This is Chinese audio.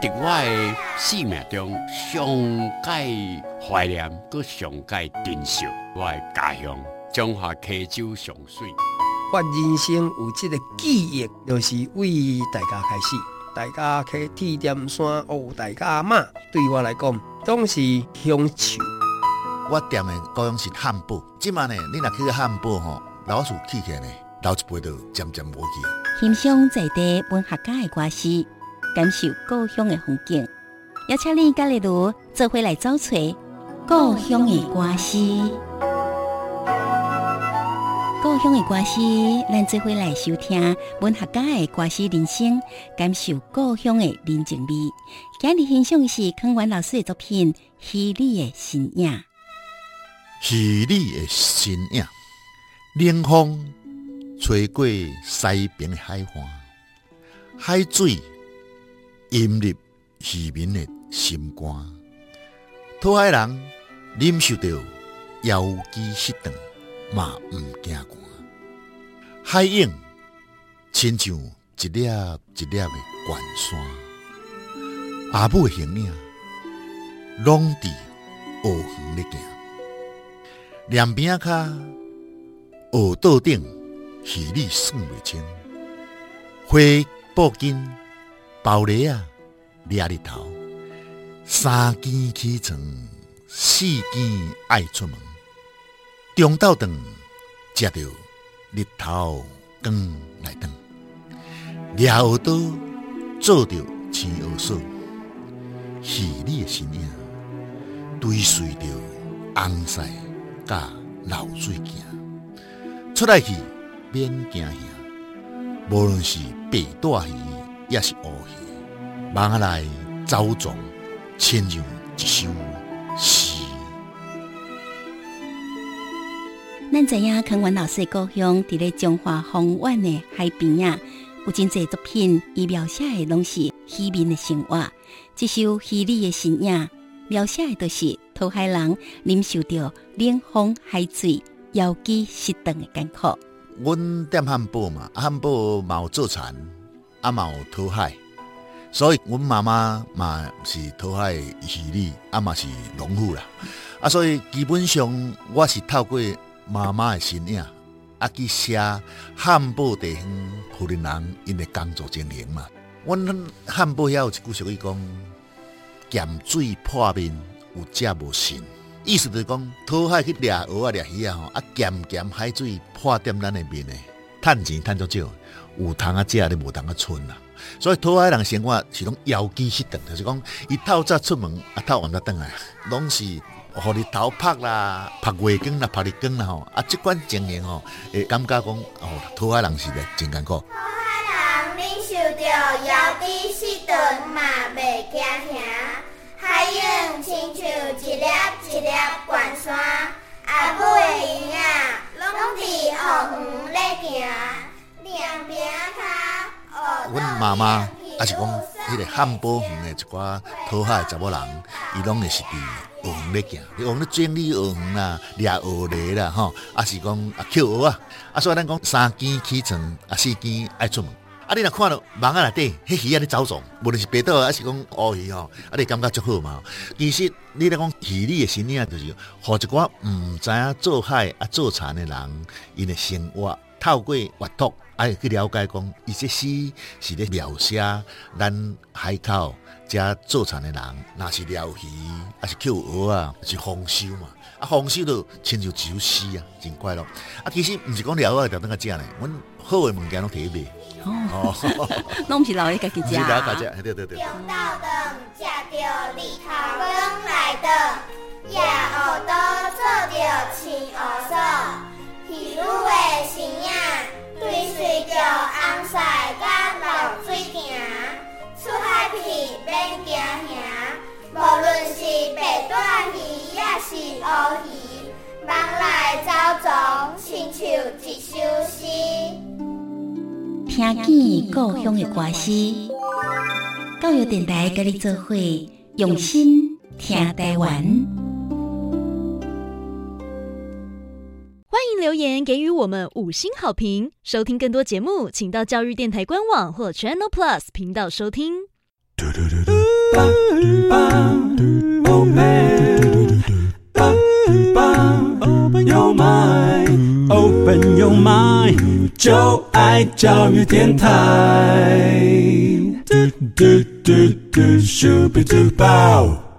伫我的生命中上界怀念，搁上界珍惜我的家乡中华溪州上水。我人生有这个记忆，就是为大家开始。大家去铁点山哦，大家阿妈对我来讲总是乡愁。我店的高雄是汉堡，即晚呢，你若去汉堡吼，老鼠起起来呢，老一辈都渐渐无去。欣赏在地文学家的歌诗，感受故乡的风景，邀请你甲丽茹做伙来找找故乡的歌诗。故乡的歌诗，咱做伙来收听文学家的歌诗人生，感受故乡的人情味。今日欣赏的是康源老师的作品《暹粒的身影》。暹粒的身影，冷风吹过西边的海岸，海水淹入渔民的心肝。讨海人忍受着腰肌失断。嘛毋惊寒，海影亲像一粒一粒的悬山，阿母的形影拢伫河园咧行，两边卡河道顶鱼儿算袂清，花布巾包咧啊，掠日头，三更起床，四更爱出门。中昼顿食着日头光来转，掠蚵刀做着青蚵嫂，暹粒的身影追随着红晒甲流水行，出来去免惊吓，无论是白带鱼也是乌鱼，望来走状，亲像一首诗。咱知影康元老师的故乡伫咧中华丰原的海边啊，有真济作品，伊描写的拢是渔民的生活。这首暹粒的身影，描写的都是讨海人忍受着冷风海水、腰肌失断的艰苦。阮踮汉堡嘛，汉堡嘛有做田，啊嘛有讨海，所以阮妈妈嘛是讨海渔民，啊嘛是农妇啦。啊，所以基本上我是透过。妈妈的身影，啊去写汉堡地方富人人因的工作情形嘛。阮汉堡遐有一句俗语讲：咸水破面有食无神。意思就是讲，讨海去掠蚵啊掠鱼啊吼，啊咸咸海水破点咱的面呢，趁钱趁足少，有通啊食，你无通啊剩啦。所以土海人生活是拢腰肌失断，就是讲伊透早出门，啊透晚才转来，拢是。互你头拍啦，拍月光啦，拍日光啦吼，啊，即款情形吼，会感觉讲哦，土海人是咧真艰苦。土海人忍受着腰肌失断嘛，袂惊吓，海影亲像一粒一粒关山，阿母的影啊，拢伫河园，阮妈妈也是讲，迄个汉堡园的一寡讨海查某人，伊拢会是伫。蚵鱼咧行，你往咧整理蚵鱼啦，掠蚵螺啦，吼，啊是讲啊捡蚵啊，啊所以咱讲三更起床，啊四更爱出门，啊你若看到网仔内底，迄鱼仔咧走动，无论是白倒，还是讲乌鱼吼，啊你感觉足好嘛？其实你咧讲暹粒的身影，就是，互一寡毋知影做海啊做田的人，因的生活透过阅读，爱去了解讲，伊这诗是咧描写咱海口。遮做田的人，若是钓鱼，还是捡蚵啊，是丰收嘛。啊，丰收就亲像一首诗啊，真快乐。啊，其实毋是讲钓蚵就等个食呢，阮好诶物件拢摕去卖。哦，拢毋是老一家己食。是老家食，对对对。中昼顿食着日头是乌鱼，望来走总亲像一首诗。听见故乡的歌诗，教育电台跟你做伙用心听台湾。欢迎留言给予我们五星好评，收听更多节目，请到教育电台官网或 Channel Plus 频道收听。Mind, open your mind，就爱教育电台。嘟嘟嘟嘟，咻比嘟爆。